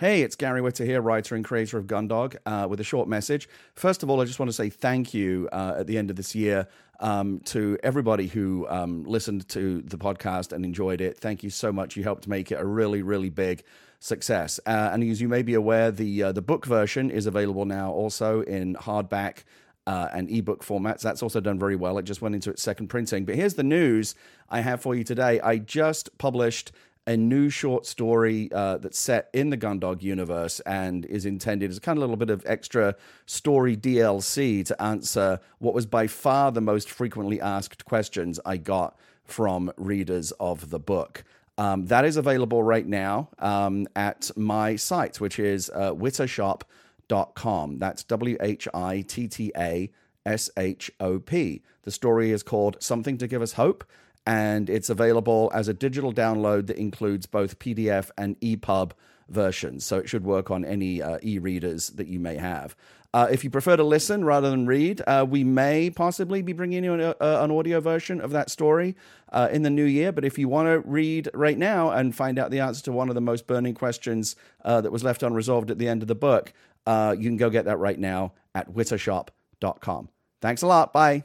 Hey, it's Gary Whitta here, writer and creator of Gundog, uh, with a short message. First of all, I just want to say thank you uh, at the end of this year um, to everybody who um, listened to the podcast and enjoyed it. Thank you so much. You helped make it a really, really big success. Uh, and as you may be aware, the uh, the book version is available now also in hardback. Uh, and ebook formats. That's also done very well. It just went into its second printing. But here's the news I have for you today. I just published a new short story uh, that's set in the Gundog universe and is intended as kind of a little bit of extra story DLC to answer what was by far the most frequently asked questions I got from readers of the book. Um, that is available right now um, at my site, which is uh, whittashop.com. That's W H I T T A S H O P. The story is called Something to Give Us Hope, and it's available as a digital download that includes both PDF and EPUB versions. So it should work on any uh, e readers that you may have. Uh, if you prefer to listen rather than read, uh, we may possibly be bringing you an, uh, an audio version of that story uh, in the new year. But if you want to read right now and find out the answer to one of the most burning questions uh, that was left unresolved at the end of the book, uh, you can go get that right now at whittashop.com. Thanks a lot. Bye.